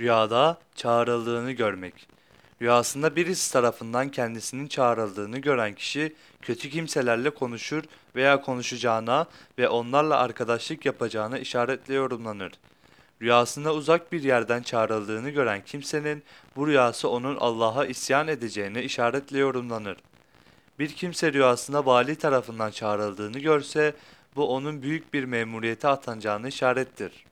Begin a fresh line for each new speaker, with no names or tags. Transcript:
Rüyada çağrıldığını görmek. Rüyasında birisi tarafından kendisinin çağrıldığını gören kişi kötü kimselerle konuşur veya konuşacağına ve onlarla arkadaşlık yapacağına işaretle yorumlanır. Rüyasında uzak bir yerden çağrıldığını gören kimsenin bu rüyası onun Allah'a isyan edeceğine işaretle yorumlanır. Bir kimse rüyasında vali tarafından çağrıldığını görse bu onun büyük bir memuriyete atanacağını işarettir.